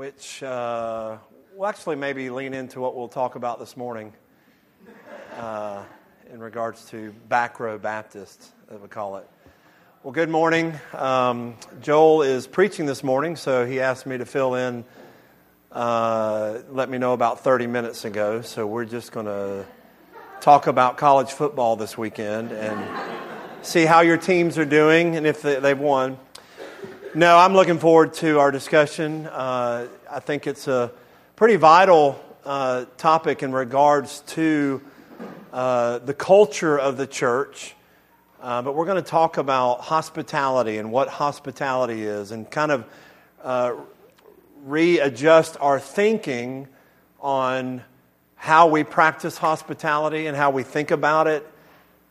which uh, will actually maybe lean into what we'll talk about this morning uh, in regards to back row Baptist, as we call it. Well, good morning. Um, Joel is preaching this morning, so he asked me to fill in. Uh, let me know about 30 minutes ago, so we're just going to talk about college football this weekend and see how your teams are doing and if they've won. No, I'm looking forward to our discussion. Uh, I think it's a pretty vital uh, topic in regards to uh, the culture of the church. Uh, but we're going to talk about hospitality and what hospitality is and kind of uh, readjust our thinking on how we practice hospitality and how we think about it.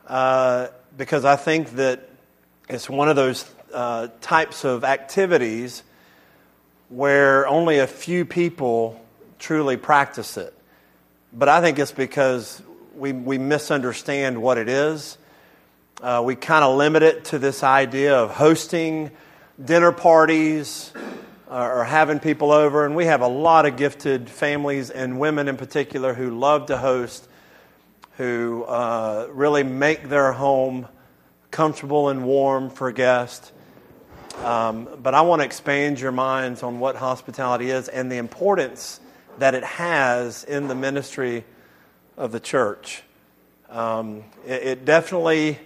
Uh, because I think that it's one of those uh, types of activities where only a few people truly practice it. But I think it's because we, we misunderstand what it is. Uh, we kind of limit it to this idea of hosting dinner parties uh, or having people over. And we have a lot of gifted families and women in particular who love to host, who uh, really make their home comfortable and warm for guests. Um, but I want to expand your minds on what hospitality is and the importance that it has in the ministry of the church. Um, it, it, definitely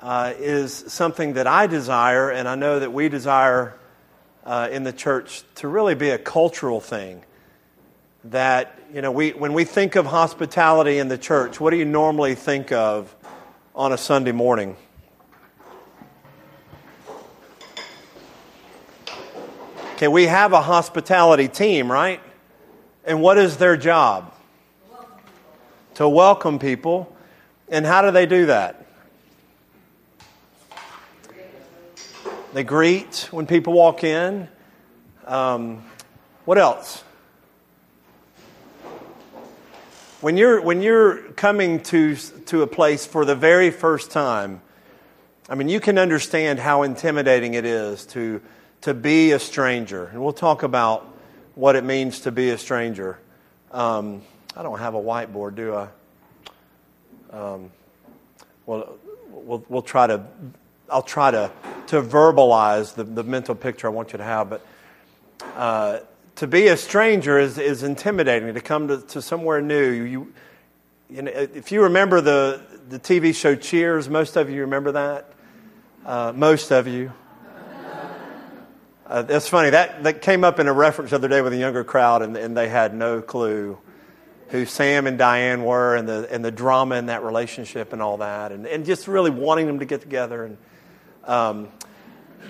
uh, is something that I desire, and I know that we desire uh, in the church to really be a cultural thing. That, you know, we, when we think of hospitality in the church, what do you normally think of on a Sunday morning? Okay, we have a hospitality team, right? And what is their job? To welcome people. And how do they do that? They greet when people walk in. Um, what else? When you're, when you're coming to, to a place for the very first time, I mean, you can understand how intimidating it is to to be a stranger. And we'll talk about what it means to be a stranger. Um, I don't have a whiteboard, do I? Um, well, we'll, we'll try to, I'll try to, to verbalize the, the mental picture I want you to have. But uh, to be a stranger is, is intimidating. To come to, to somewhere new, you, you know, if you remember the, the TV show Cheers, most of you remember that. Uh, most of you. Uh, that's funny. That, that came up in a reference the other day with a younger crowd, and, and they had no clue who Sam and Diane were and the, and the drama in that relationship and all that, and, and just really wanting them to get together. And, um,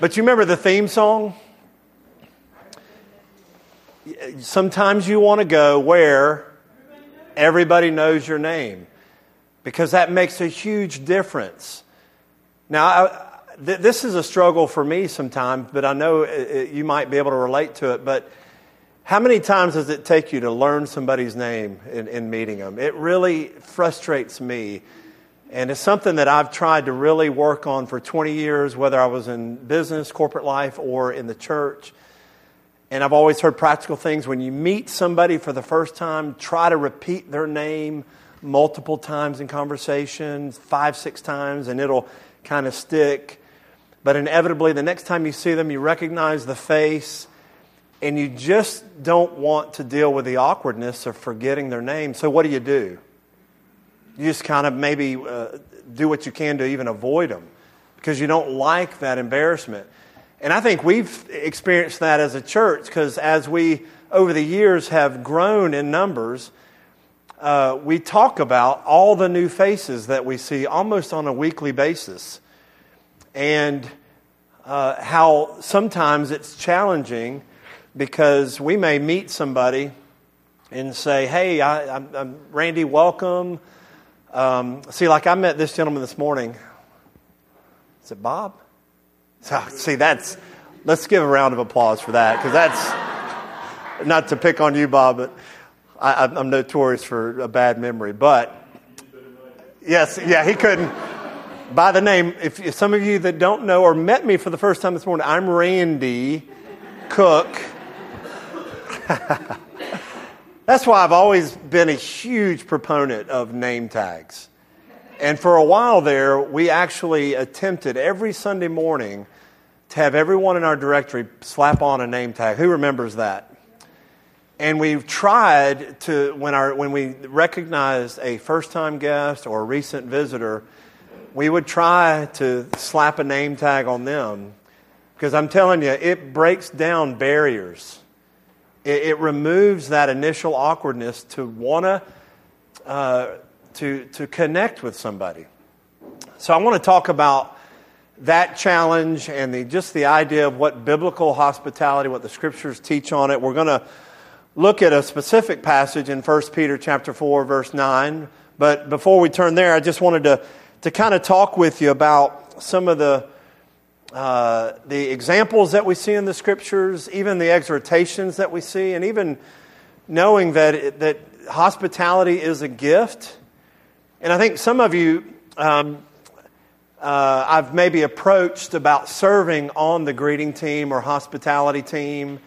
but you remember the theme song? Sometimes you want to go where everybody knows your name because that makes a huge difference. Now, I, th- this is a struggle for me sometimes, but I know it, you might be able to relate to it. But how many times does it take you to learn somebody's name in, in meeting them? It really frustrates me. And it's something that I've tried to really work on for 20 years, whether I was in business, corporate life, or in the church. And I've always heard practical things. When you meet somebody for the first time, try to repeat their name multiple times in conversation, five, six times, and it'll kind of stick. But inevitably, the next time you see them, you recognize the face, and you just don't want to deal with the awkwardness of forgetting their name. So, what do you do? You just kind of maybe uh, do what you can to even avoid them because you don't like that embarrassment. And I think we've experienced that as a church because as we, over the years, have grown in numbers, uh, we talk about all the new faces that we see almost on a weekly basis and uh, how sometimes it's challenging because we may meet somebody and say, Hey, I, am Randy, welcome. Um, see, like I met this gentleman this morning. Is it Bob? So, see, that's, let's give a round of applause for that because that's not to pick on you, Bob, but I, I'm notorious for a bad memory. But yes, yeah, he couldn't by the name, if, if, some of you that don't know or met me for the first time this morning, I'm Randy Cook. That's why I've always been a huge proponent of name tags. And for a while there, we actually attempted every Sunday morning to have everyone in our directory slap on a name tag. Who remembers that? And we've tried to, when, our, when we recognized a first time guest or a recent visitor, we would try to slap a name tag on them. Because I'm telling you, it breaks down barriers it, it removes that initial awkwardness to want to uh, to to connect with somebody. So I want to talk about that challenge and the, just the idea of what biblical hospitality, what the scriptures teach on it. We're going to look at a specific passage in 1 Peter chapter 4 verse 9. But before we turn there, I just wanted to, to kind of talk with you about some of the uh, the examples that we see in the scriptures, even the exhortations that we see, and even knowing that, that hospitality is a gift. And I think some of you, um, uh, I've maybe approached about serving on the greeting team or hospitality team.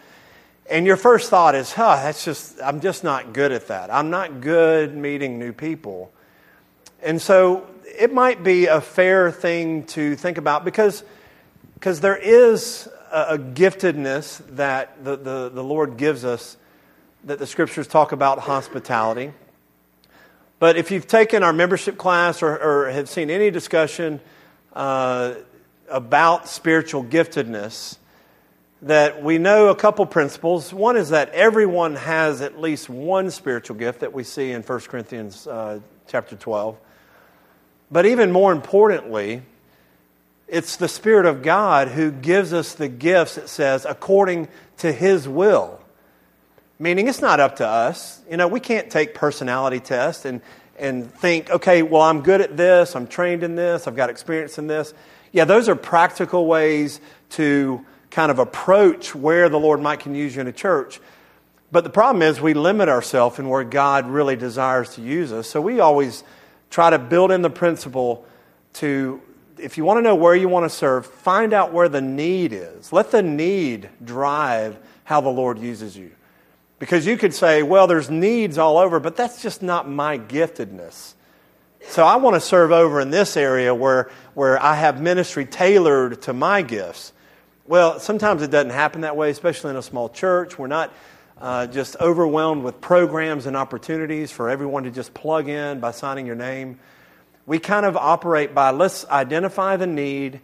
And your first thought is, huh, that's just, I'm just not good at that. I'm not good meeting new people. And so it might be a fair thing to think about because because there is a, a giftedness that the, the, the Lord gives us that the scriptures talk about hospitality. But if you've taken our membership class or, or have seen any discussion uh, about spiritual giftedness, that we know a couple principles. One is that everyone has at least one spiritual gift that we see in 1 Corinthians uh, chapter 12. But even more importantly, it's the Spirit of God who gives us the gifts, it says, according to His will. Meaning it's not up to us. You know, we can't take personality tests and, and think, okay, well, I'm good at this, I'm trained in this, I've got experience in this. Yeah, those are practical ways to kind of approach where the Lord might can use you in a church. But the problem is we limit ourselves in where God really desires to use us. So we always try to build in the principle to if you want to know where you want to serve, find out where the need is. Let the need drive how the Lord uses you. Because you could say, well, there's needs all over, but that's just not my giftedness. So I want to serve over in this area where, where I have ministry tailored to my gifts. Well, sometimes it doesn't happen that way, especially in a small church. We're not uh, just overwhelmed with programs and opportunities for everyone to just plug in by signing your name we kind of operate by let's identify the need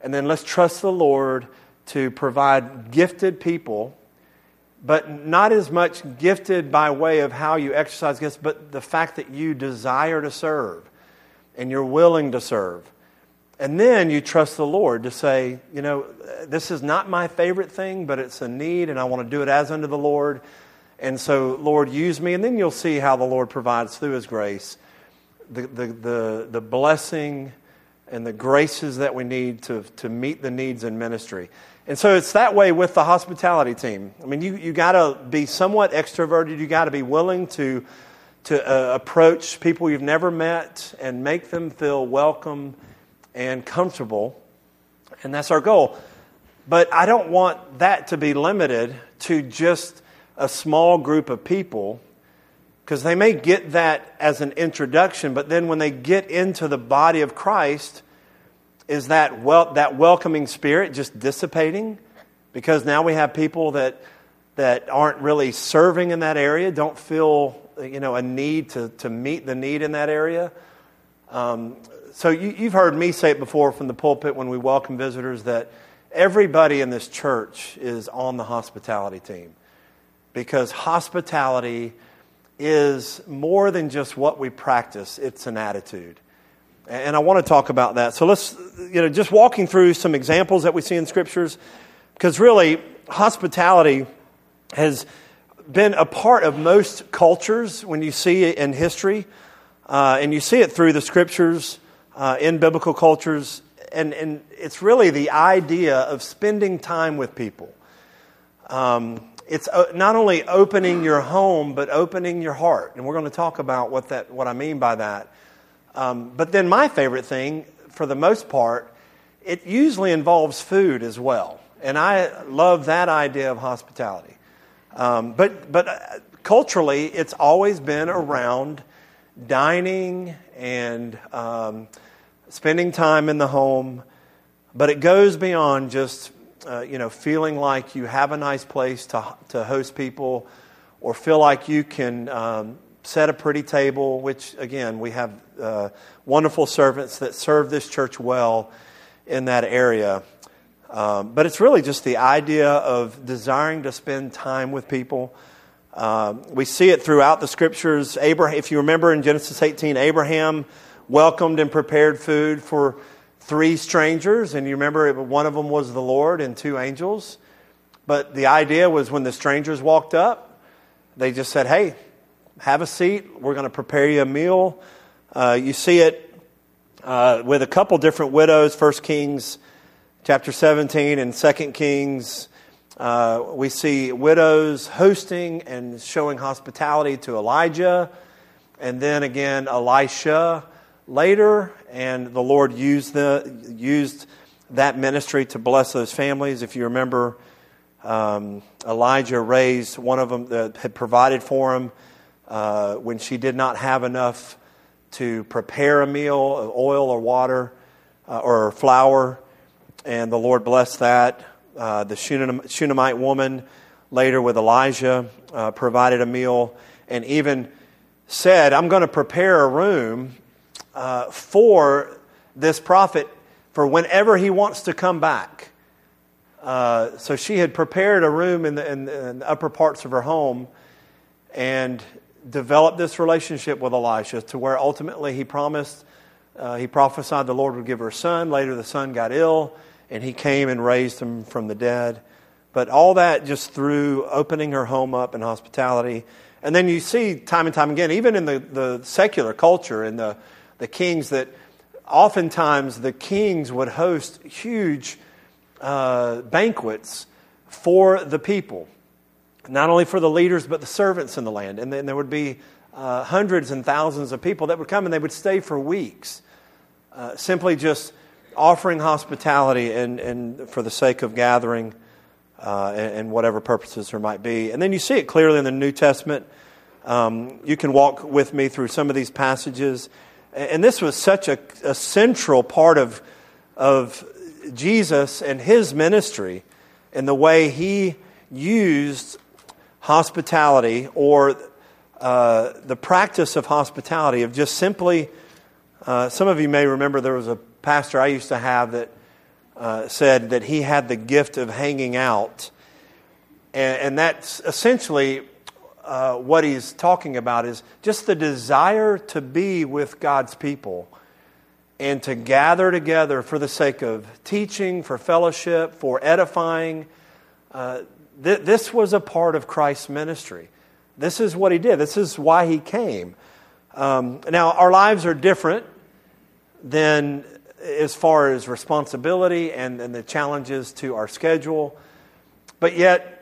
and then let's trust the Lord to provide gifted people, but not as much gifted by way of how you exercise gifts, but the fact that you desire to serve and you're willing to serve. And then you trust the Lord to say, you know, this is not my favorite thing, but it's a need, and I want to do it as unto the Lord. And so, Lord, use me. And then you'll see how the Lord provides through His grace the, the, the, the blessing and the graces that we need to, to meet the needs in ministry. And so it's that way with the hospitality team. I mean, you, you got to be somewhat extroverted. You got to be willing to, to uh, approach people you've never met and make them feel welcome and comfortable. And that's our goal. But I don't want that to be limited to just a small group of people because they may get that as an introduction, but then when they get into the body of Christ, is that, wel- that welcoming spirit just dissipating? Because now we have people that, that aren't really serving in that area, don't feel you know, a need to, to meet the need in that area. Um, so you, you've heard me say it before from the pulpit when we welcome visitors that everybody in this church is on the hospitality team because hospitality is more than just what we practice, it's an attitude. And I want to talk about that. So let's, you know, just walking through some examples that we see in scriptures, because really, hospitality has been a part of most cultures when you see it in history, uh, and you see it through the scriptures uh, in biblical cultures. And, and it's really the idea of spending time with people. Um, it's uh, not only opening your home, but opening your heart. And we're going to talk about what, that, what I mean by that. Um, but then, my favorite thing, for the most part, it usually involves food as well. And I love that idea of hospitality. Um, but but uh, culturally, it's always been around dining and um, spending time in the home. But it goes beyond just uh, you know feeling like you have a nice place to to host people, or feel like you can um, set a pretty table. Which again, we have uh, wonderful servants that serve this church well in that area. Um, but it's really just the idea of desiring to spend time with people. Um, we see it throughout the scriptures. Abraham, if you remember in Genesis 18, Abraham welcomed and prepared food for three strangers, and you remember one of them was the Lord and two angels. But the idea was when the strangers walked up, they just said, Hey, have a seat. We're going to prepare you a meal. Uh, you see it uh, with a couple different widows, First Kings chapter 17 and 2 Kings, uh, we see widows hosting and showing hospitality to Elijah, and then again Elisha later, and the Lord used, the, used that ministry to bless those families. If you remember, um, Elijah raised one of them that had provided for him uh, when she did not have enough to prepare a meal, of oil or water uh, or flour and the Lord blessed that. Uh, the Shunammite woman later with Elijah uh, provided a meal and even said, I'm going to prepare a room uh, for this prophet for whenever he wants to come back. Uh, so she had prepared a room in the, in the upper parts of her home and developed this relationship with Elisha to where ultimately he promised, uh, he prophesied the Lord would give her a son. Later, the son got ill and he came and raised him from the dead. But all that just through opening her home up in hospitality. And then you see time and time again, even in the, the secular culture and the, the kings, that oftentimes the kings would host huge uh, banquets for the people, not only for the leaders, but the servants in the land. And then there would be uh, hundreds and thousands of people that would come and they would stay for weeks, uh, simply just offering hospitality and, and for the sake of gathering uh, and, and, whatever purposes there might be. And then you see it clearly in the New Testament. Um, you can walk with me through some of these passages. And this was such a, a central part of, of Jesus and his ministry and the way he used hospitality or uh, the practice of hospitality, of just simply, uh, some of you may remember there was a pastor I used to have that uh, said that he had the gift of hanging out. And, and that's essentially uh, what he's talking about is just the desire to be with God's people and to gather together for the sake of teaching, for fellowship, for edifying. Uh, th- this was a part of Christ's ministry. This is what he did. This is why he came. Um, now, our lives are different than as far as responsibility and, and the challenges to our schedule. But yet,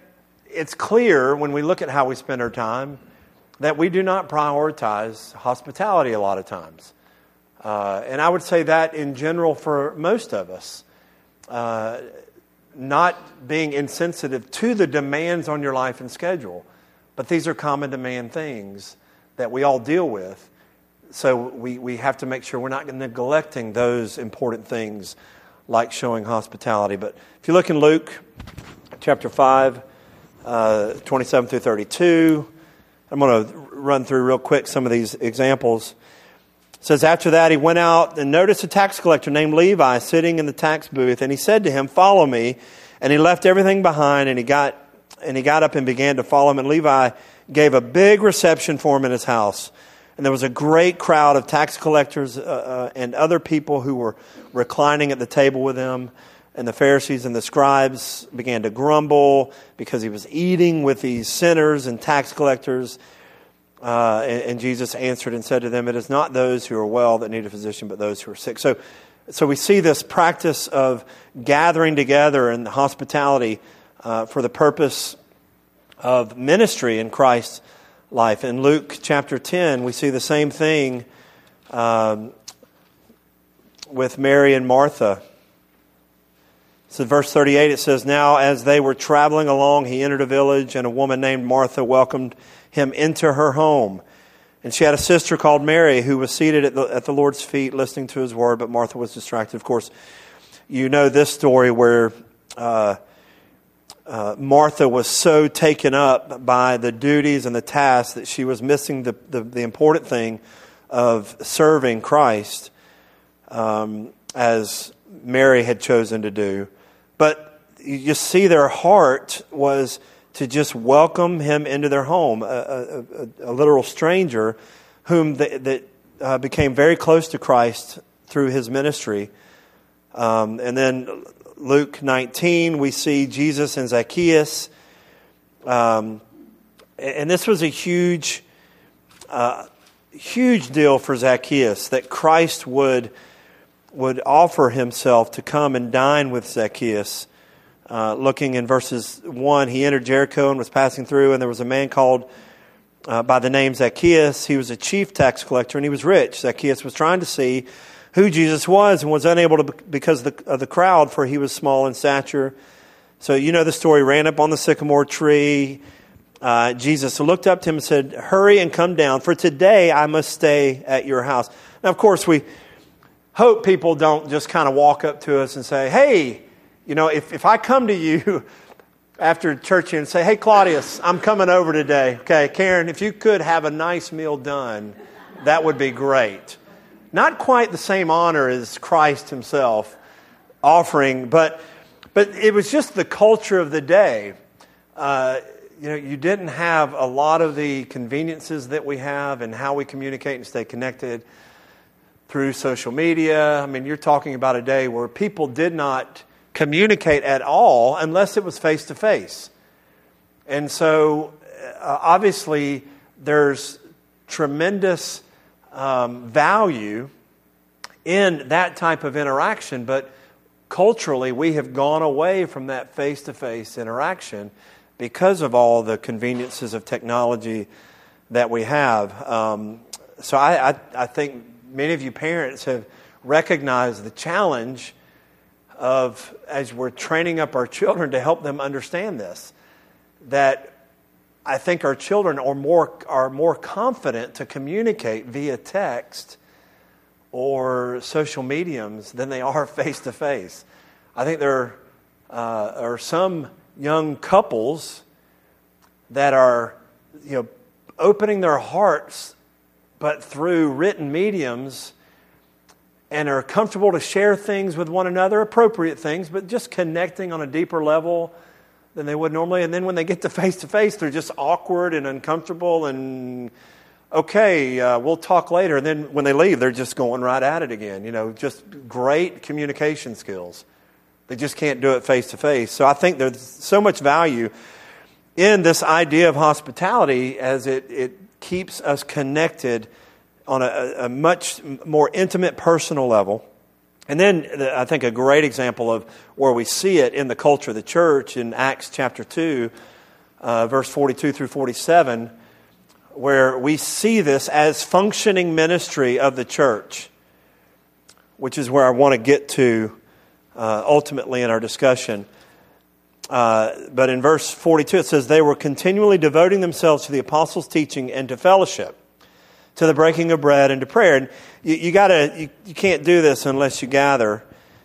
it's clear when we look at how we spend our time that we do not prioritize hospitality a lot of times. Uh, and I would say that in general for most of us. Uh, not being insensitive to the demands on your life and schedule. But these are common demand things that we all deal with so we, we have to make sure we're not neglecting those important things like showing hospitality. But if you look in Luke chapter 5, uh, 27 through 32, I'm going to run through real quick some of these examples. It says, After that, he went out and noticed a tax collector named Levi sitting in the tax booth, and he said to him, Follow me. And he left everything behind, and he got, and he got up and began to follow him. And Levi gave a big reception for him in his house. And there was a great crowd of tax collectors uh, uh, and other people who were reclining at the table with him. And the Pharisees and the scribes began to grumble because he was eating with these sinners and tax collectors. Uh, and, and, Jesus answered and said to them, It is not those who are well that need a physician, but those who are sick. So, so we see this practice of gathering together and hospitality uh, for the purpose of ministry in Christ's life. In Luke chapter 10, we see the same thing um, with Mary and Martha. So, verse 38, it says, Now as they were traveling along, he entered a village, and a woman named Martha welcomed him into her home. And she had a sister called Mary who was seated at the, at the Lord's feet listening to his word, but Martha was distracted. Of course, you know this story where uh, uh, Martha was so taken up by the duties and the tasks that she was missing the, the, the important thing of serving Christ um, as Mary had chosen to do. But you just see their heart was to just welcome him into their home, a, a, a, a literal stranger whom they, that uh, became very close to Christ through his ministry. Um, and then Luke 19, we see Jesus and Zacchaeus. Um, and this was a huge, uh, huge deal for Zacchaeus that Christ would, would offer himself to come and dine with Zacchaeus. Uh, looking in verses 1, he entered Jericho and was passing through, and there was a man called uh, by the name Zacchaeus. He was a chief tax collector and he was rich. Zacchaeus was trying to see who Jesus was and was unable to because of the, of the crowd, for he was small in stature. So, you know the story ran up on the sycamore tree. Uh, Jesus looked up to him and said, Hurry and come down, for today I must stay at your house. Now, of course, we hope people don't just kind of walk up to us and say, Hey, you know, if, if I come to you after church and say, Hey, Claudius, I'm coming over today. Okay, Karen, if you could have a nice meal done, that would be great. Not quite the same honor as Christ himself offering, but, but it was just the culture of the day. Uh, you know, you didn't have a lot of the conveniences that we have and how we communicate and stay connected through social media. I mean, you're talking about a day where people did not communicate at all unless it was face to face. And so, uh, obviously, there's tremendous um, value in that type of interaction, but culturally, we have gone away from that face to face interaction because of all the conveniences of technology that we have. Um, so, I, I, I think many of you parents have recognized the challenge of as we're training up our children to help them understand this that I think our children are more, are more confident to communicate via text or social mediums than they are face to face. I think there uh, are some young couples that are you know, opening their hearts, but through written mediums, and are comfortable to share things with one another, appropriate things, but just connecting on a deeper level than they would normally. And then when they get to face to face, they're just awkward and uncomfortable and okay, uh, we'll talk later. And then when they leave, they're just going right at it again. You know, just great communication skills. They just can't do it face to face. So I think there's so much value in this idea of hospitality as it, it keeps us connected on a, a much more intimate personal level. And then I think a great example of where we see it in the culture of the church in Acts chapter 2, uh, verse 42 through 47, where we see this as functioning ministry of the church, which is where I want to get to uh, ultimately in our discussion. Uh, but in verse 42, it says, They were continually devoting themselves to the apostles' teaching and to fellowship to the breaking of bread and to prayer. And you, you gotta, you, you can't do this unless you gather.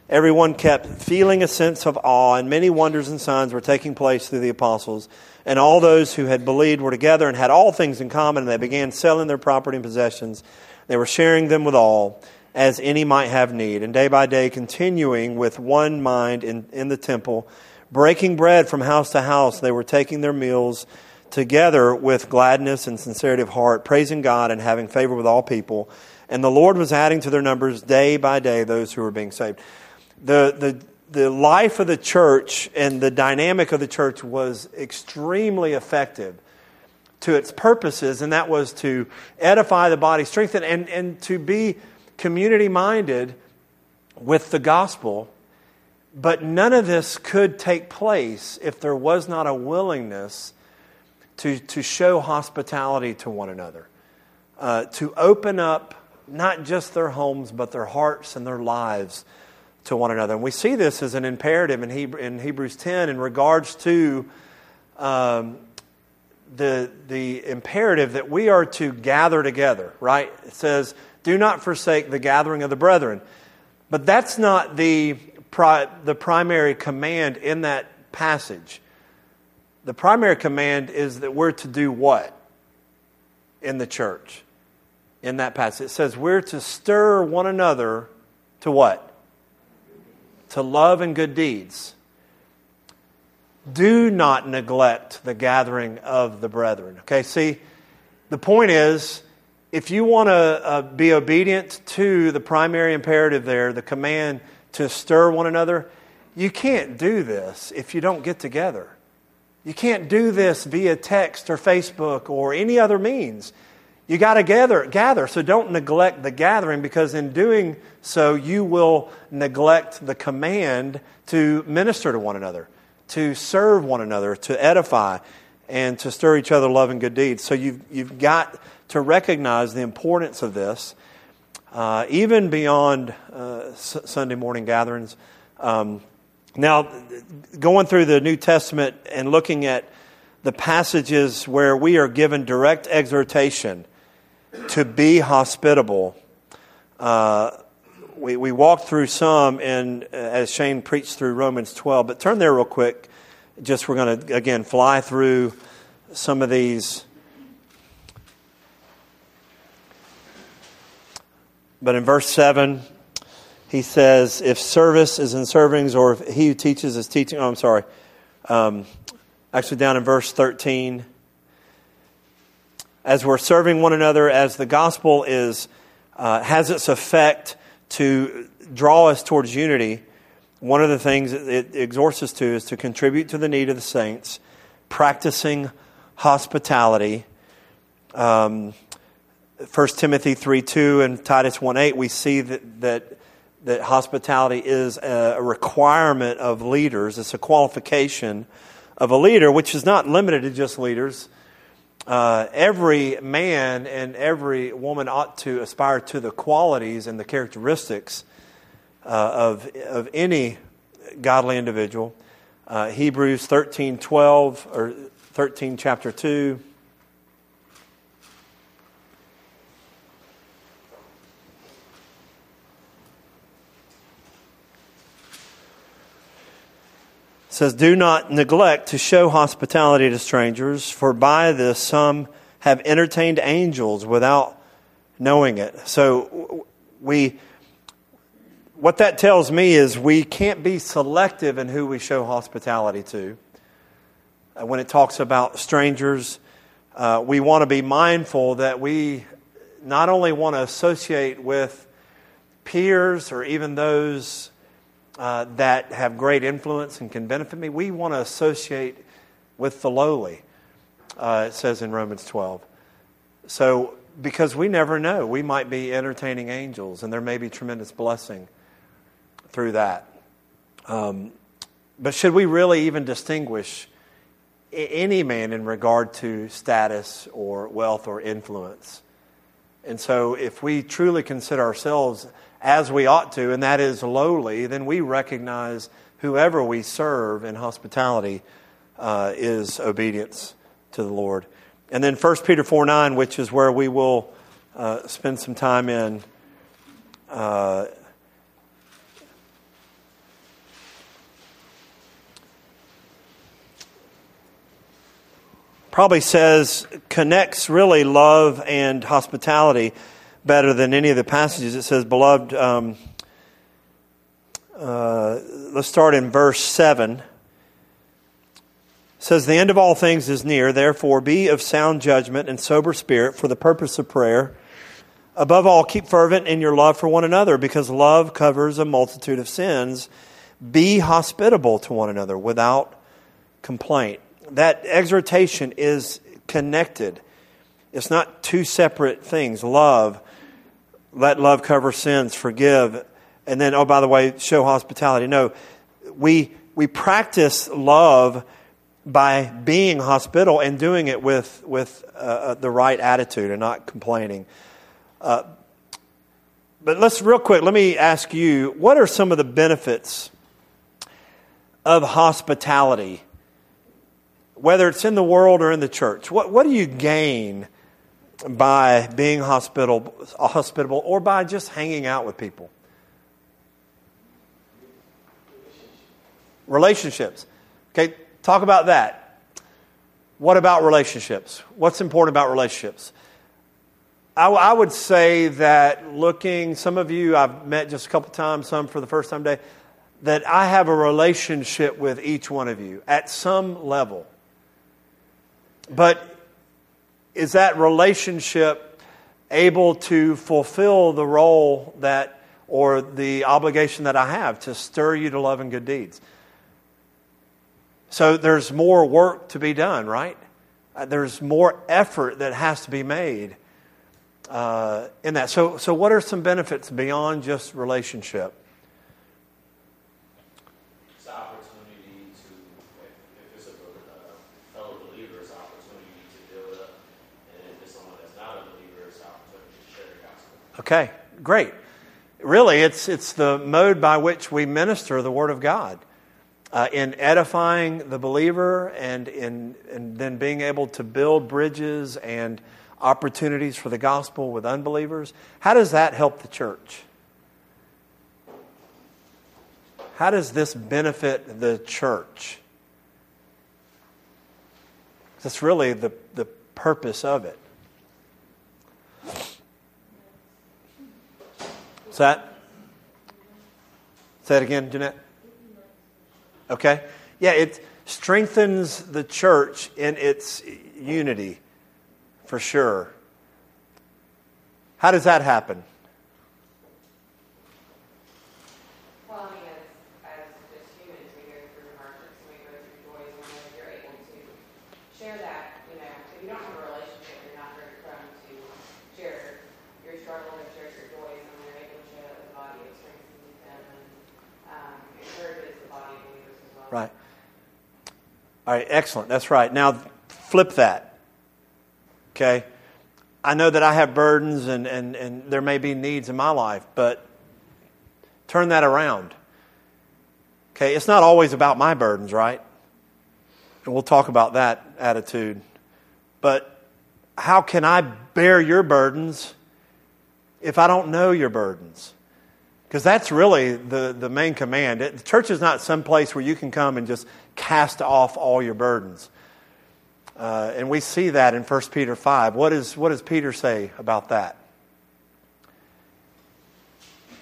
Everyone kept feeling a sense of awe, and many wonders and signs were taking place through the apostles. And all those who had believed were together and had all things in common, and they began selling their property and possessions. They were sharing them with all, as any might have need. And day by day, continuing with one mind in, in the temple, breaking bread from house to house, they were taking their meals together with gladness and sincerity of heart, praising God and having favor with all people. And the Lord was adding to their numbers day by day those who were being saved. The, the, the life of the church and the dynamic of the church was extremely effective to its purposes, and that was to edify the body, strengthen, and, and to be community minded with the gospel. But none of this could take place if there was not a willingness to, to show hospitality to one another, uh, to open up not just their homes, but their hearts and their lives to one another. And we see this as an imperative in, Hebrew, in Hebrews 10 in regards to um, the, the imperative that we are to gather together, right? It says, do not forsake the gathering of the brethren. But that's not the, pri- the primary command in that passage. The primary command is that we're to do what in the church? In that passage, it says we're to stir one another to what? To love and good deeds. Do not neglect the gathering of the brethren. Okay, see, the point is if you want to uh, be obedient to the primary imperative there, the command to stir one another, you can't do this if you don't get together. You can't do this via text or Facebook or any other means. You got to gather, gather. So don't neglect the gathering because in doing so, you will neglect the command to minister to one another, to serve one another, to edify, and to stir each other love and good deeds. So you've, you've got to recognize the importance of this, uh, even beyond uh, S- Sunday morning gatherings. Um, now, going through the New Testament and looking at the passages where we are given direct exhortation to be hospitable, uh, we, we walked through some in, as Shane preached through Romans 12, but turn there real quick. Just we're going to, again, fly through some of these. But in verse 7, he says, if service is in servings, or if he who teaches is teaching. Oh, I'm sorry. Um, actually, down in verse 13, as we're serving one another, as the gospel is uh, has its effect to draw us towards unity, one of the things it exhorts us to is to contribute to the need of the saints, practicing hospitality. Um, 1 Timothy 3 2 and Titus 1 8, we see that, that that hospitality is a requirement of leaders. It's a qualification of a leader, which is not limited to just leaders. Uh, every man and every woman ought to aspire to the qualities and the characteristics uh, of, of any godly individual. Uh, Hebrews 13 12, or 13 chapter 2. Says, Do not neglect to show hospitality to strangers, for by this some have entertained angels without knowing it. So we what that tells me is we can't be selective in who we show hospitality to. Uh, when it talks about strangers, uh, we want to be mindful that we not only want to associate with peers or even those uh, that have great influence and can benefit me. We want to associate with the lowly, uh, it says in Romans 12. So, because we never know, we might be entertaining angels, and there may be tremendous blessing through that. Um, but should we really even distinguish any man in regard to status or wealth or influence? And so, if we truly consider ourselves as we ought to, and that is lowly, then we recognize whoever we serve in hospitality uh, is obedience to the Lord. And then 1 Peter 4 9, which is where we will uh, spend some time in. Uh, probably says connects really love and hospitality better than any of the passages. It says, Beloved, um, uh, let's start in verse 7. It says, The end of all things is near, therefore be of sound judgment and sober spirit for the purpose of prayer. Above all, keep fervent in your love for one another, because love covers a multitude of sins. Be hospitable to one another without complaint. That exhortation is connected. It's not two separate things. Love let love cover sins, forgive, and then, oh, by the way, show hospitality. No, we, we practice love by being hospitable and doing it with, with uh, uh, the right attitude and not complaining. Uh, but let's real quick, let me ask you what are some of the benefits of hospitality, whether it's in the world or in the church? What, what do you gain by being hospitable, hospitable or by just hanging out with people? Relationships. Okay, talk about that. What about relationships? What's important about relationships? I, I would say that looking, some of you I've met just a couple times, some for the first time today, that I have a relationship with each one of you at some level. But is that relationship able to fulfill the role that or the obligation that I have to stir you to love and good deeds? So there's more work to be done, right? Uh, there's more effort that has to be made uh, in that. So, so what are some benefits beyond just relationship? It's opportunity to, if, it's a uh, fellow believer, it's opportunity to build up, and if it's someone that's not a believer, it's opportunity to share the gospel. Okay, great. Really, it's it's the mode by which we minister the Word of God. Uh, in edifying the believer and in and then being able to build bridges and opportunities for the gospel with unbelievers. How does that help the church? How does this benefit the church? That's really the, the purpose of it. That? Say it again, Jeanette. Okay. Yeah, it strengthens the church in its unity for sure. How does that happen? Well, I mean, as, as just humans, we go through hardships and we go through joys, and when you're able to share that, you know, if you don't have a relationship, you're not very prone to share your struggle and share your joys, and when you're able to share that with the body, it strengthens them and um, encourages the body of believers as well. Right. All right, excellent. That's right. Now, flip that. Okay? I know that I have burdens and, and, and there may be needs in my life, but turn that around. Okay? It's not always about my burdens, right? And we'll talk about that attitude. But how can I bear your burdens if I don't know your burdens? Because that's really the, the main command. It, the church is not some place where you can come and just cast off all your burdens. Uh, and we see that in 1 Peter 5. What, is, what does Peter say about that?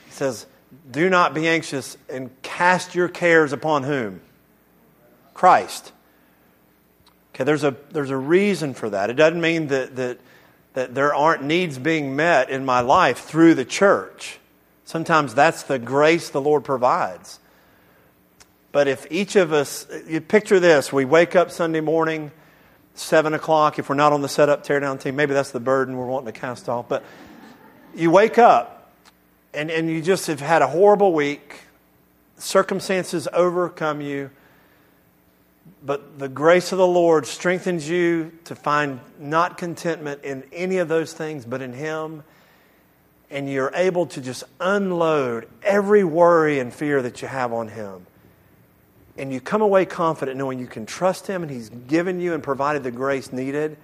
He says, Do not be anxious and cast your cares upon whom? Christ. Okay, there's a, there's a reason for that. It doesn't mean that, that, that there aren't needs being met in my life through the church. Sometimes that's the grace the Lord provides. But if each of us, you picture this, we wake up Sunday morning 7 o'clock, if we're not on the setup teardown team, maybe that's the burden we're wanting to cast off. But you wake up and, and you just have had a horrible week, circumstances overcome you, but the grace of the Lord strengthens you to find not contentment in any of those things, but in Him. And you're able to just unload every worry and fear that you have on Him and you come away confident knowing you can trust Him and He's given you and provided the grace needed,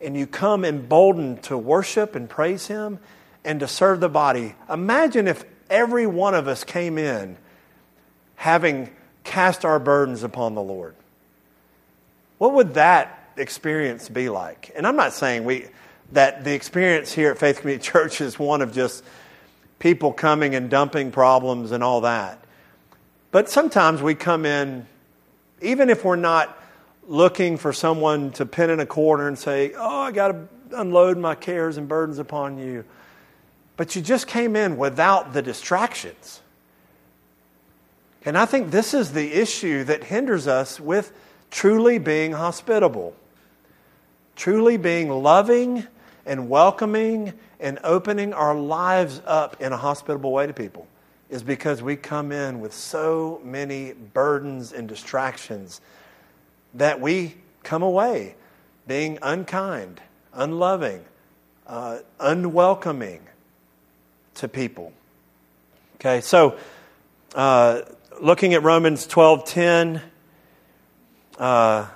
and you come emboldened to worship and praise Him and to serve the body. Imagine if every one of us came in having cast our burdens upon the Lord. What would that experience be like? And I'm not saying we that the experience here at Faith Community Church is one of just people coming and dumping problems and all that. But sometimes we come in, even if we're not looking for someone to pin in a corner and say, Oh, I got to unload my cares and burdens upon you. But you just came in without the distractions. And I think this is the issue that hinders us with truly being hospitable, truly being loving and welcoming and opening our lives up in a hospitable way to people is because we come in with so many burdens and distractions that we come away being unkind, unloving, uh, unwelcoming. to people. Okay, so uh, looking at Romans 12:10, uh,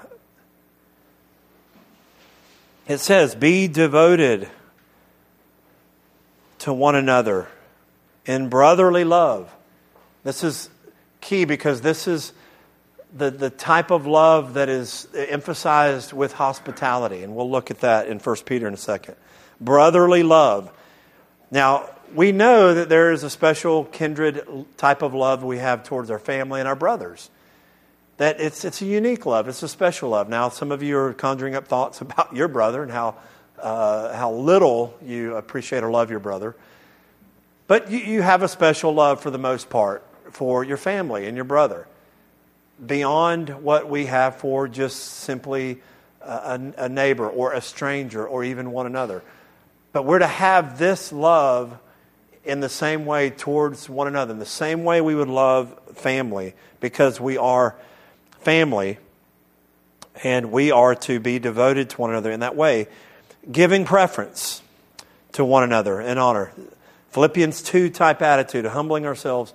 it says, "Be devoted to one another in brotherly love." This is key because this is the, the type of love that is emphasized with hospitality, and we'll look at that in 1 Peter in a second. Brotherly love. Now, we know that there is a special kindred type of love we have towards our family and our brothers. That it's, it's a unique love, it's a special love. Now, some of you are conjuring up thoughts about your brother and how, uh, how little you appreciate or love your brother. But you, you have a special love for the most part for your family and your brother beyond what we have for just simply a, a, neighbor or a stranger or even one another. But we're to have this love in the same way towards one another, in the same way we would love family, because we are family and we are to be devoted to one another in that way, giving preference to one another in honor. Philippians 2 type attitude, humbling ourselves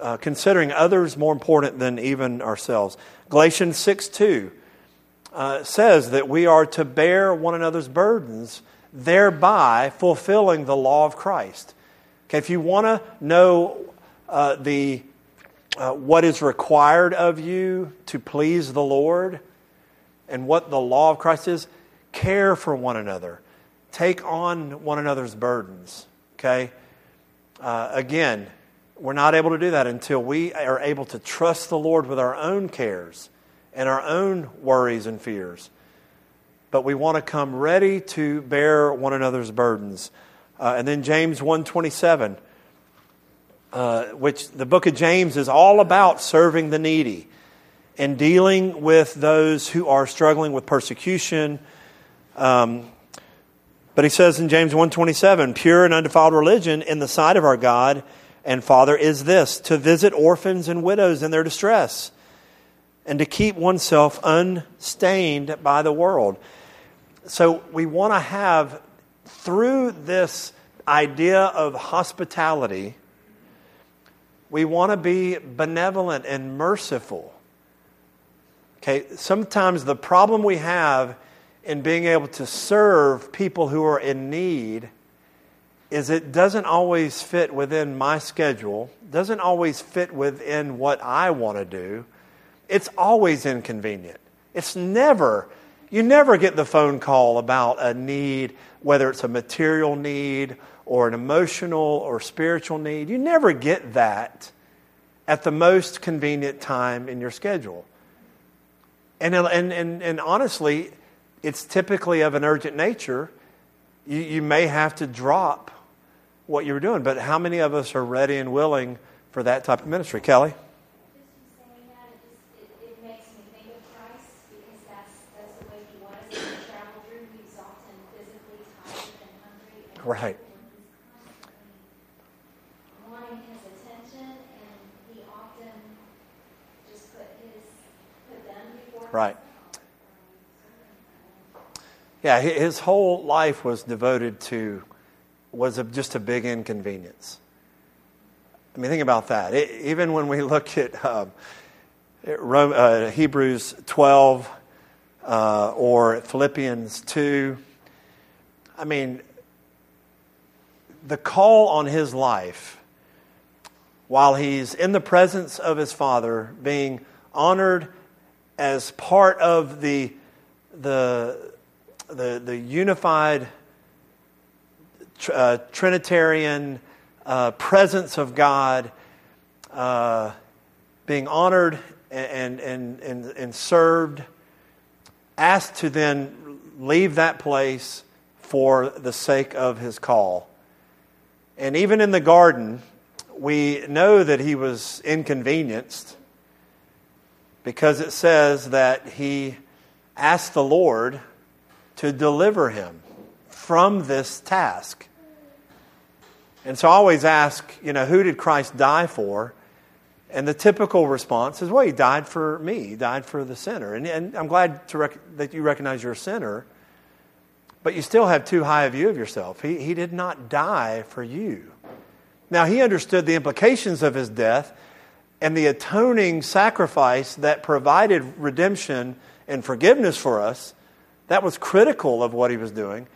uh, considering others more important than even ourselves. Galatians 6 2 uh, says that we are to bear one another's burdens, thereby fulfilling the law of Christ. Okay, if you want to know uh, the uh, what is required of you to please the Lord and what the law of Christ is, care for one another. Take on one another's burdens. Okay? Uh, again, we're not able to do that until we are able to trust the Lord with our own cares and our own worries and fears. But we want to come ready to bear one another's burdens. Uh, and then James 127, uh, which the book of James is all about serving the needy and dealing with those who are struggling with persecution. Um, but he says in James 127, pure and undefiled religion in the sight of our God and Father is this to visit orphans and widows in their distress and to keep oneself unstained by the world. So we want to have, through this idea of hospitality, we want to be benevolent and merciful. Okay, sometimes the problem we have in being able to serve people who are in need is it doesn't always fit within my schedule, doesn't always fit within what I want to do. It's always inconvenient. It's never, you never get the phone call about a need, whether it's a material need or an emotional or spiritual need. You never get that at the most convenient time in your schedule. And, and, and, and honestly, it's typically of an urgent nature. You, you may have to drop what you're doing. But how many of us are ready and willing for that type of ministry? Kelly? Right. Wanting his attention, and he often just put his put them before. Right. Yeah, his whole life was devoted to was just a big inconvenience. I mean, think about that. It, even when we look at um, Rome, uh, Hebrews 12 uh, or Philippians 2, I mean, the call on his life while he's in the presence of his Father, being honored as part of the, the, the, the unified uh, Trinitarian uh, presence of God uh, being honored and, and, and, and served, asked to then leave that place for the sake of his call. And even in the garden, we know that he was inconvenienced because it says that he asked the Lord to deliver him from this task. And so I always ask, you know, who did Christ die for? And the typical response is, well, he died for me. He died for the sinner. And, and I'm glad rec- that you recognize you're a sinner, but you still have too high a view of yourself. He, he did not die for you. Now, he understood the implications of his death and the atoning sacrifice that provided redemption and forgiveness for us. That was critical of what he was doing.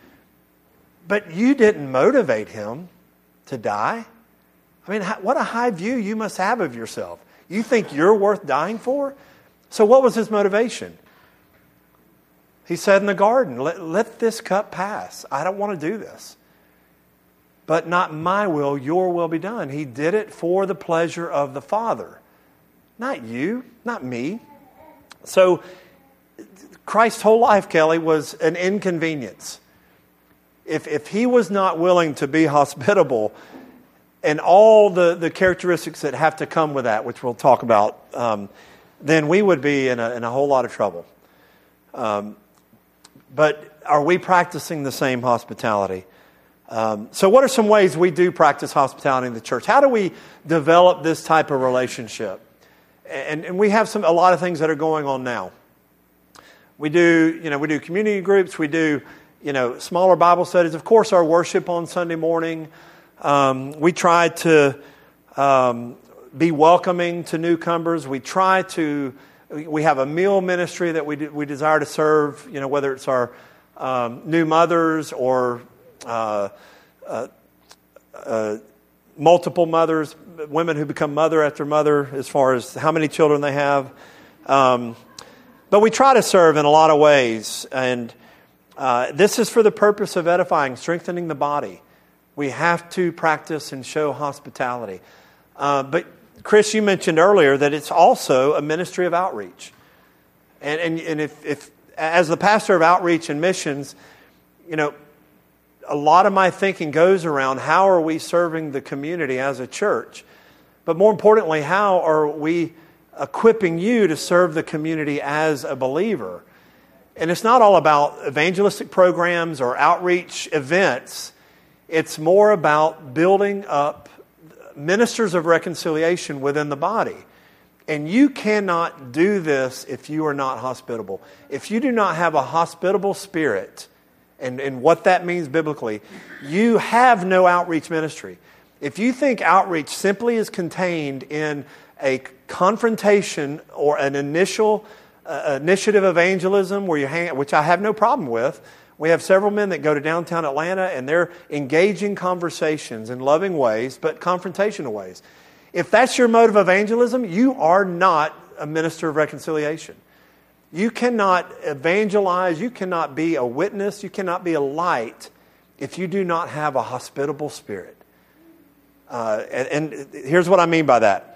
But you didn't motivate him to die. I mean, what a high view you must have of yourself. You think you're worth dying for? So, what was his motivation? He said in the garden, let, let this cup pass. I don't want to do this. But not my will, your will be done. He did it for the pleasure of the Father. Not you, not me. So, Christ's whole life, Kelly, was an inconvenience. If, if he was not willing to be hospitable and all the, the characteristics that have to come with that, which we'll talk about, um, then we would be in a, in a whole lot of trouble. Um, but are we practicing the same hospitality? Um, so, what are some ways we do practice hospitality in the church? How do we develop this type of relationship? And, and we have some, a lot of things that are going on now. We do, you know, we do community groups, we do, you know, smaller Bible studies. Of course, our worship on Sunday morning. Um, we try to um, be welcoming to newcomers. We try to we have a meal ministry that we, do, we desire to serve, you know, whether it's our um, new mothers or uh, uh, uh, multiple mothers, women who become mother after mother, as far as how many children they have. Um, but we try to serve in a lot of ways, and uh, this is for the purpose of edifying, strengthening the body. We have to practice and show hospitality. But Chris, you mentioned earlier that it's also a ministry of outreach. And, and, and if, if, as the pastor of outreach and missions, you know, a lot of my thinking goes around how are we serving the community as a church? But more importantly, how are we equipping you to serve the community as a believer? And it's not all about evangelistic programs or outreach events. It's more about building up ministers of reconciliation within the body. And you cannot do this if you are not hospitable. If you do not have a hospitable spirit, and, and what that means biblically, you have no outreach ministry. If you think outreach simply is contained in a confrontation or an initial uh, initiative evangelism where you hang, which I have no problem with, we have several men that go to downtown Atlanta and they're engaging conversations in loving ways, but confrontational ways. If that's your mode of evangelism, you are not a minister of reconciliation. You cannot evangelize, you cannot be a witness, you cannot be a light if you do not have a hospitable spirit. Uh, and, and here's what I mean by that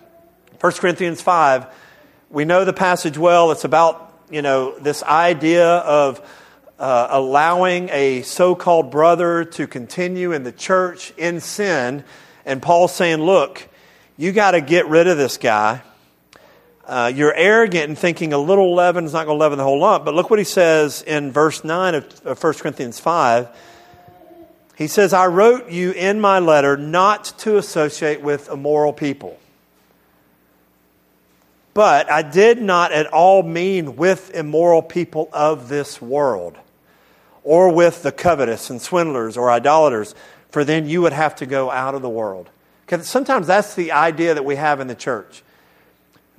1 Corinthians 5, we know the passage well. It's about, you know, this idea of uh, allowing a so called brother to continue in the church in sin. And Paul's saying, look, you got to get rid of this guy. Uh, you're arrogant and thinking a little leaven is not going to leaven the whole lump. But look what he says in verse 9 of, of 1 Corinthians 5. He says, I wrote you in my letter not to associate with immoral people. But I did not at all mean with immoral people of this world or with the covetous and swindlers or idolaters, for then you would have to go out of the world. Because sometimes that's the idea that we have in the church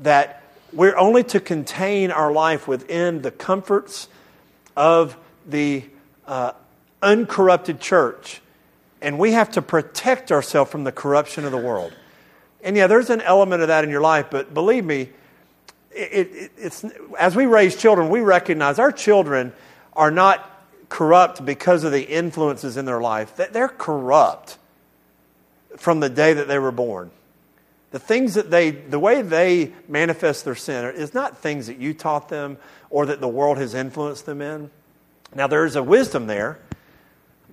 that we're only to contain our life within the comforts of the uh, uncorrupted church, and we have to protect ourselves from the corruption of the world. And yeah, there's an element of that in your life, but believe me, it, it, it's, as we raise children, we recognize our children are not corrupt because of the influences in their life. They're corrupt from the day that they were born. The things that they, the way they manifest their sin is not things that you taught them or that the world has influenced them in. Now, there's a wisdom there.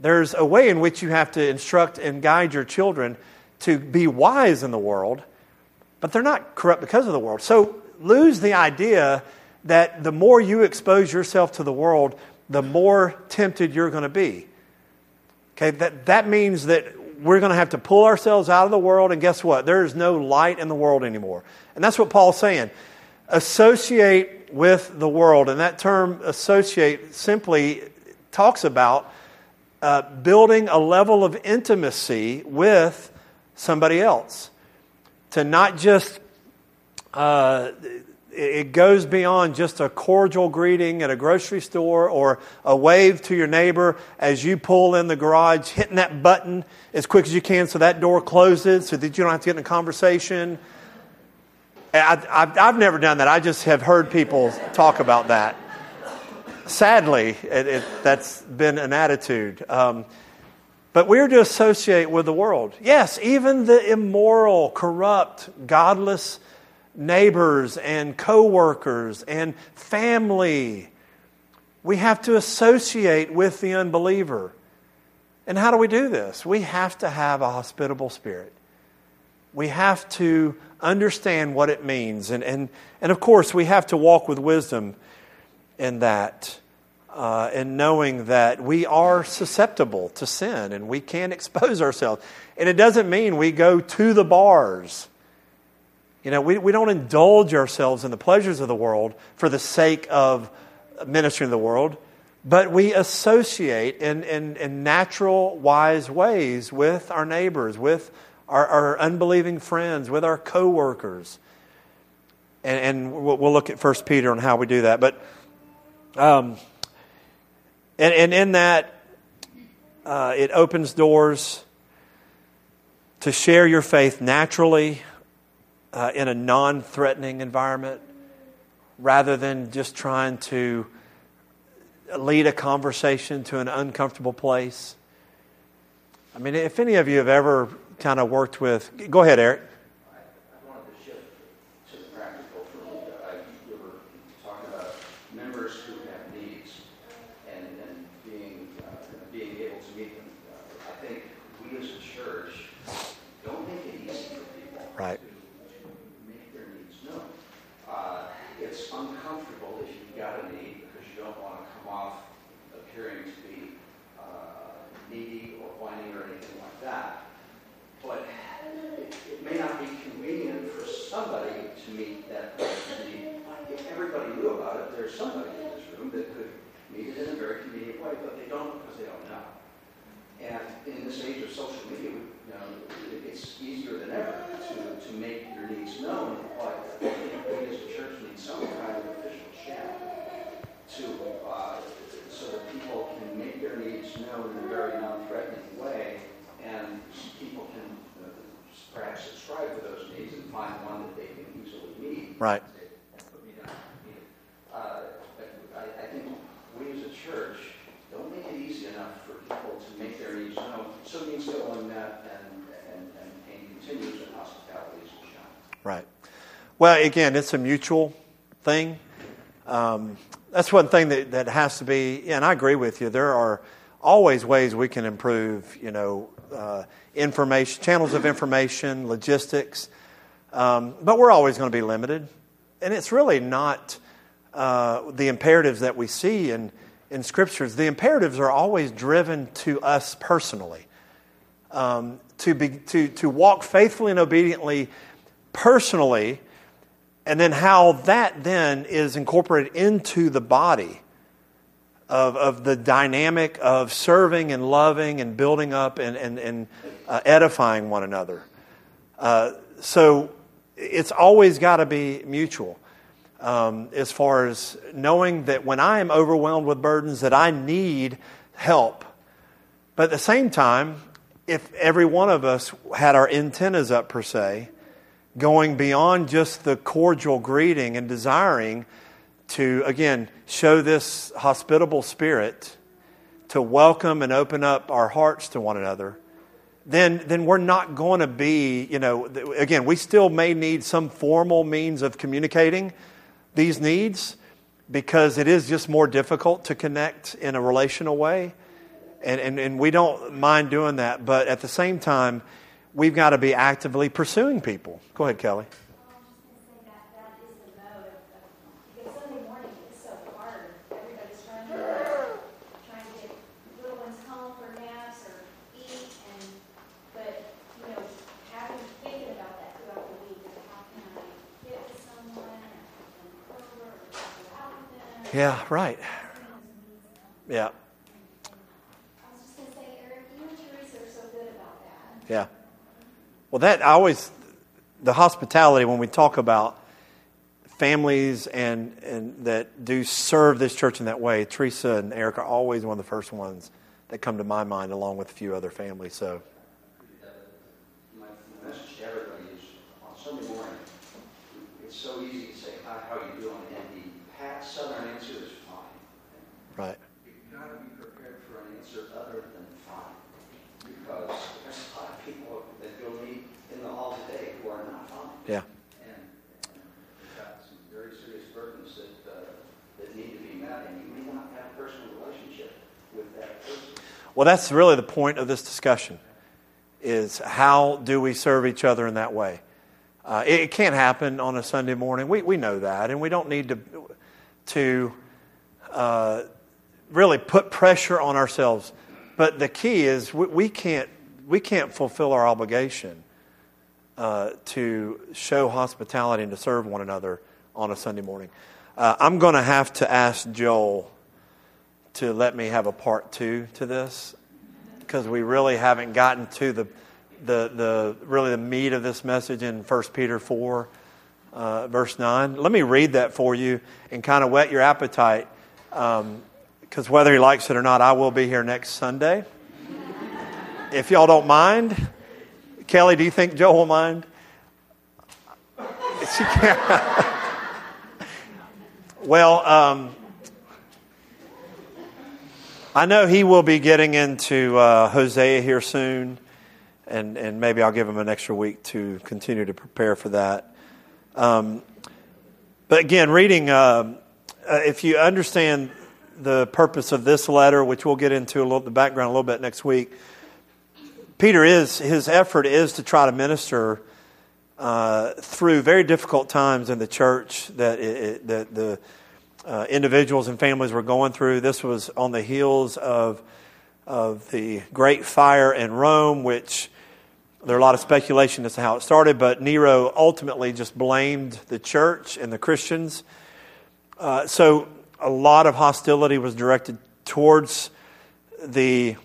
There's a way in which you have to instruct and guide your children to be wise in the world, but they're not corrupt because of the world. So lose the idea that the more you expose yourself to the world, the more tempted you're going to be. Okay, that, that means that we're going to have to pull ourselves out of the world, and guess what? There is no light in the world anymore. And that's what Paul's saying. Associate with the world. And that term associate simply talks about uh, building a level of intimacy with somebody else. To not just, uh, it goes beyond just a cordial greeting at a grocery store or a wave to your neighbor as you pull in the garage, hitting that button as quick as you can so that door closes so that you don't have to get in a conversation. I, have never done that. I just have heard people talk about that. Sadly, it, it, that's been an attitude. Um, but we're to associate with the world. Yes, even the immoral, corrupt, godless neighbors and coworkers and family. We have to associate with the unbeliever. And how do we do this? We have to have a hospitable spirit. We have to understand what it means. And, and, and of course, we have to walk with wisdom in that uh, and knowing that we are susceptible to sin and we can expose ourselves. And it doesn't mean we go to the bars. You know, we, we don't indulge ourselves in the pleasures of the world for the sake of ministering to the world, but we associate in, in, in natural, wise ways with our neighbors, with our, our unbelieving friends, with our coworkers. And, and we'll look at 1 Peter on how we do that. But um, and, and in that, uh, it opens doors to share your faith naturally uh, in a non threatening environment rather than just trying to lead a conversation to an uncomfortable place. I mean, if any of you have ever kind of worked with, go ahead, Eric. Right. I think we as a church don't make it easy enough for people to make their needs known. So go that and, and continues. Right. Well, again, it's a mutual thing. Um, that's one thing that, that has to be, and I agree with you. There are always ways we can improve, you know, uh, information, channels of information, logistics. Um, but we're always going to be limited. And it's really not uh, the imperatives that we see in, in scriptures. The imperatives are always driven to us personally. Um, to, be, to, to walk faithfully and obediently personally, and then how that then is incorporated into the body of, of the dynamic of serving and loving and building up and, and, and uh, edifying one another. Uh, so it's always got to be mutual. Um, as far as knowing that when I am overwhelmed with burdens, that I need help. But at the same time, if every one of us had our antennas up per se, going beyond just the cordial greeting and desiring to, again, show this hospitable spirit, to welcome and open up our hearts to one another, then, then we're not going to be, you know, again, we still may need some formal means of communicating these needs because it is just more difficult to connect in a relational way. And, and, and we don't mind doing that. But at the same time, we've got to be actively pursuing people. Go ahead, Kelly. Yeah, right. Yeah. Yeah. Well, that I always, the hospitality, when we talk about families and, and that do serve this church in that way, Teresa and Eric are always one of the first ones that come to my mind, along with a few other families. So, My my message to everybody is, on Sunday morning, it's so easy to say, hi, how you doing? And the pat southern answer is fine. right. You've got to be prepared for an answer other than fine. Because there's a lot of people that you'll meet in the hall today who are not fine. Yeah. And and they've got some very serious burdens that, uh, that need to be met, and you may not have a personal relationship with that person. Well, that's really the point of this discussion is how do we serve each other in that way? Uh, it, it can't happen on a Sunday morning. We, we know that, and we don't need to, to uh, really put pressure on ourselves. But the key is we, we, can't, we can't fulfill our obligation uh, to show hospitality and to serve one another on a Sunday morning. Uh, I'm going to have to ask Joel to let me have a part two to this because we really haven't gotten to the, the, the really the meat of this message in 1 Peter 4, uh, verse 9. Let me read that for you and kind of whet your appetite because whether he likes it or not, I will be here next Sunday. if y'all don't mind, Kelly, do you think Joe will mind? She can't. well, um, I know he will be getting into uh, Hosea here soon, and, and maybe I'll give him an extra week to continue to prepare for that. Um, but again, reading, uh, uh, if you understand the purpose of this letter, which we'll get into a little, the background a little bit next week, Peter is, his effort is to try to minister uh, through very difficult times in the church that, it, it, that the uh, individuals and families were going through. This was on the heels of, of the great fire in Rome, which there are a lot of speculation as to how it started, but Nero ultimately just blamed the church and the Christians. Uh, so a lot of hostility was directed towards the,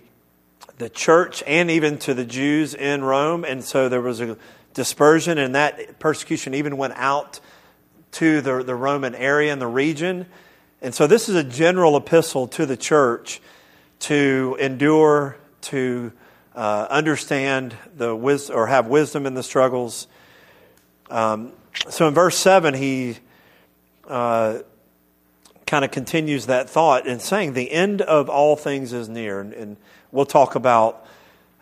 the church and even to the Jews in Rome. And so there was a dispersion, and that persecution even went out to the, the Roman area and the region. And so this is a general epistle to the church to endure, to uh, understand the wis- or have wisdom in the struggles. Um, so in verse 7, he uh, kind of continues that thought in saying, The end of all things is near. And, and we'll talk about,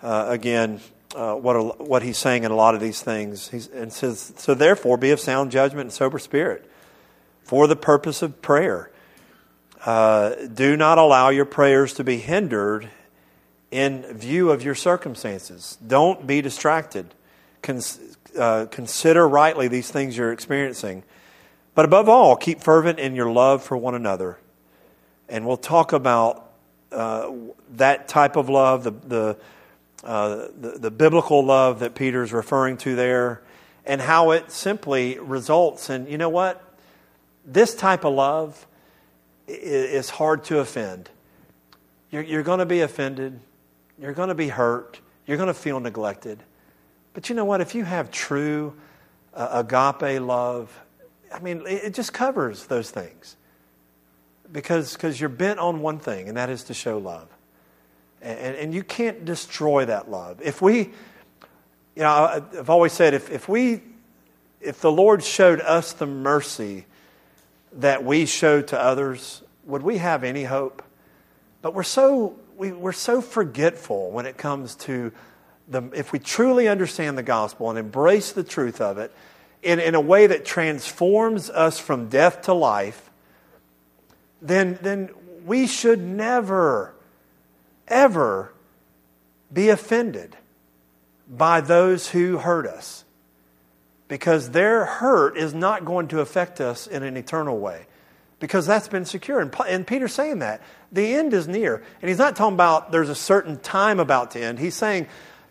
uh, again, uh, what, what he's saying in a lot of these things. He's, and says, So therefore, be of sound judgment and sober spirit for the purpose of prayer. Uh, do not allow your prayers to be hindered in view of your circumstances. Don't be distracted. Cons- uh, consider rightly these things you're experiencing. But above all, keep fervent in your love for one another. And we'll talk about uh, that type of love, the, the, uh, the, the biblical love that Peter's referring to there, and how it simply results in, you know what? This type of love is hard to offend. You're, you're going to be offended. You're going to be hurt. You're going to feel neglected. But you know what? If you have true uh, agape love, I mean, it, it just covers those things. Because because you're bent on one thing, and that is to show love. And, and you can't destroy that love. If we, you know, I've always said if, if we, if the Lord showed us the mercy that we show to others, would we have any hope? But we're so, we, we're so forgetful when it comes to the, if we truly understand the gospel and embrace the truth of it in, in a way that transforms us from death to life, then, then we should never, ever be offended by those who hurt us because their hurt is not going to affect us in an eternal way because that's been secure. And, and Peter's saying that. The end is near. And he's not talking about there's a certain time about to end. He's saying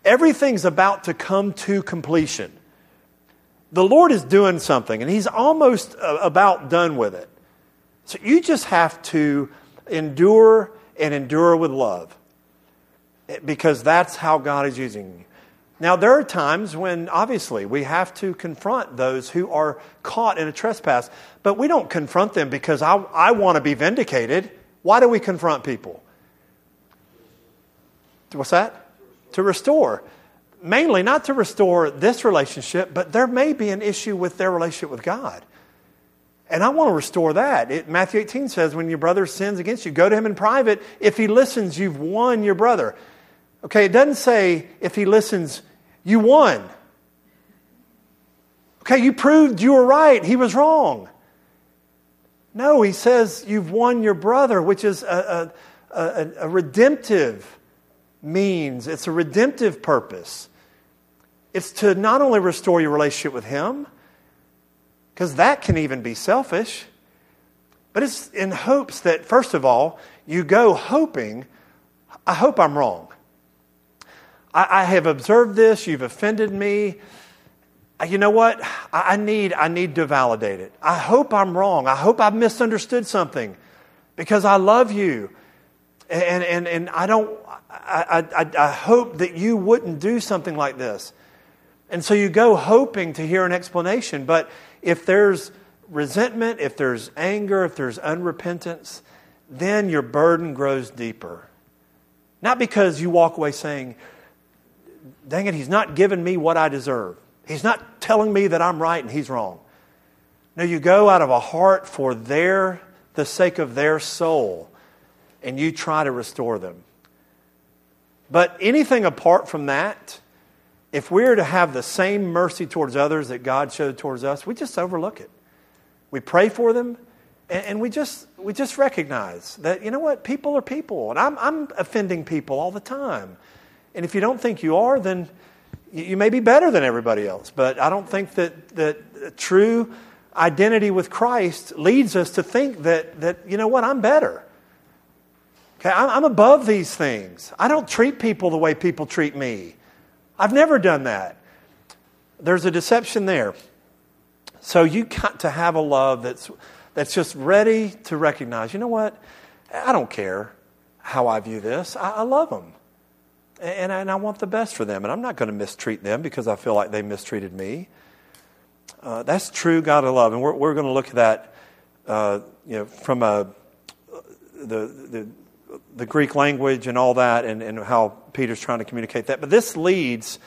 everything's about to come to completion. The Lord is doing something, and he's almost uh, about done with it. So you just have to endure and endure with love because that's how God is using you. Now, there are times when obviously we have to confront those who are caught in a trespass, but we don't confront them because I, I want to be vindicated. Why do we confront people? What's that? To restore. Mainly not to restore this relationship, but there may be an issue with their relationship with God. And I want to restore that. It, Matthew 18 says, when your brother sins against you, go to him in private. If he listens, you've won your brother. Okay, it doesn't say if he listens, you won. Okay, you proved you were right, he was wrong. No, he says you've won your brother, which is a, a, a, a redemptive means, it's a redemptive purpose. It's to not only restore your relationship with him, because that can even be selfish, but it's in hopes that, first of all, you go hoping, I hope I'm wrong. I, I have observed this, you've offended me. You know what? I, I, need, I need to validate it. I hope I'm wrong. I hope I've misunderstood something because I love you. And, and, and I don't, I, I, I hope that you wouldn't do something like this. And so you go hoping to hear an explanation. But if there's resentment, if there's anger, if there's unrepentance, then your burden grows deeper. Not because you walk away saying, dang it, he's not giving me what I deserve. He's not telling me that I'm right and he's wrong. No, you go out of a heart for their, the sake of their soul, and you try to restore them. But anything apart from that, if we're to have the same mercy towards others that God showed towards us, we just overlook it. We pray for them, and, we just we just recognize that you know what people are people, and I'm I'm offending people all the time. And if you don't think you are, then you may be better than everybody else. But I don't think that, that true identity with Christ leads us to think that, that you know what, I'm better. Okay, I'm, above these things. I don't treat people the way people treat me. I've never done that. There's a deception there. So you got to have a love that's, that's just ready to recognize, you know what, I don't care how I view this. I, I love them and, and I want the best for them. And I'm not going to mistreat them because I feel like they mistreated me. Uh, that's true God of love. And we're, we're going to look at that uh, you know, from a, the, the, the Greek language and all that and, and how Peter's trying to communicate that. But this leads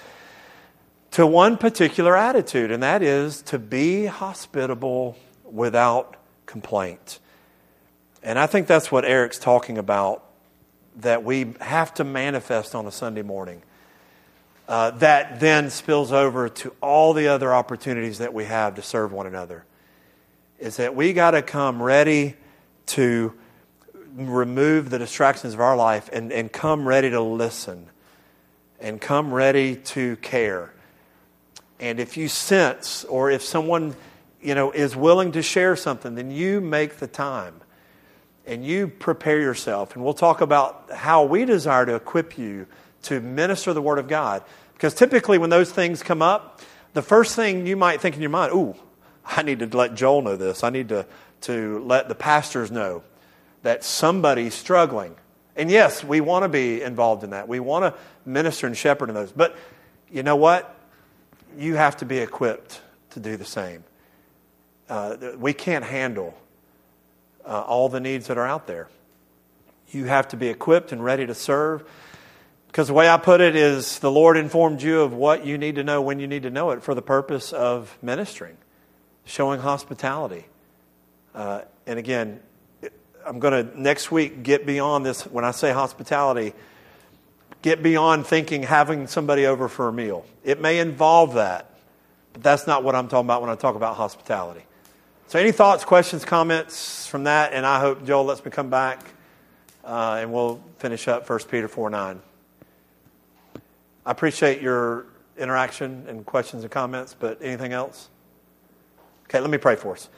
to one particular attitude, and that is to be hospitable without complaint. And I think that's what Eric's talking about that we have to manifest on a Sunday morning. Uh, that then spills over to all the other opportunities that we have to serve one another. Is that we got to come ready to remove the distractions of our life and, and come ready to listen and come ready to care. And if you sense or if someone you know is willing to share something, then you make the time and you prepare yourself. And we'll talk about how we desire to equip you to minister the Word of God. Because typically, when those things come up, the first thing you might think in your mind, ooh, I need to let Joel know this. I need to, to let the pastors know that somebody's struggling. And yes, we want to be involved in that. We want to minister and shepherd in those. But you know what? You have to be equipped to do the same. Uh, we can't handle uh, all the needs that are out there. You have to be equipped and ready to serve. Because the way I put it is the Lord informed you of what you need to know when you need to know it for the purpose of ministering, showing hospitality. Uh, and again, I'm going to next week get beyond this. When I say hospitality, get beyond thinking having somebody over for a meal. It may involve that, but that's not what I'm talking about when I talk about hospitality. So, any thoughts, questions, comments from that? And I hope Joel lets me come back uh, and we'll finish up 1 Peter 4 9. I appreciate your interaction and questions and comments, but anything else? Okay, let me pray for us.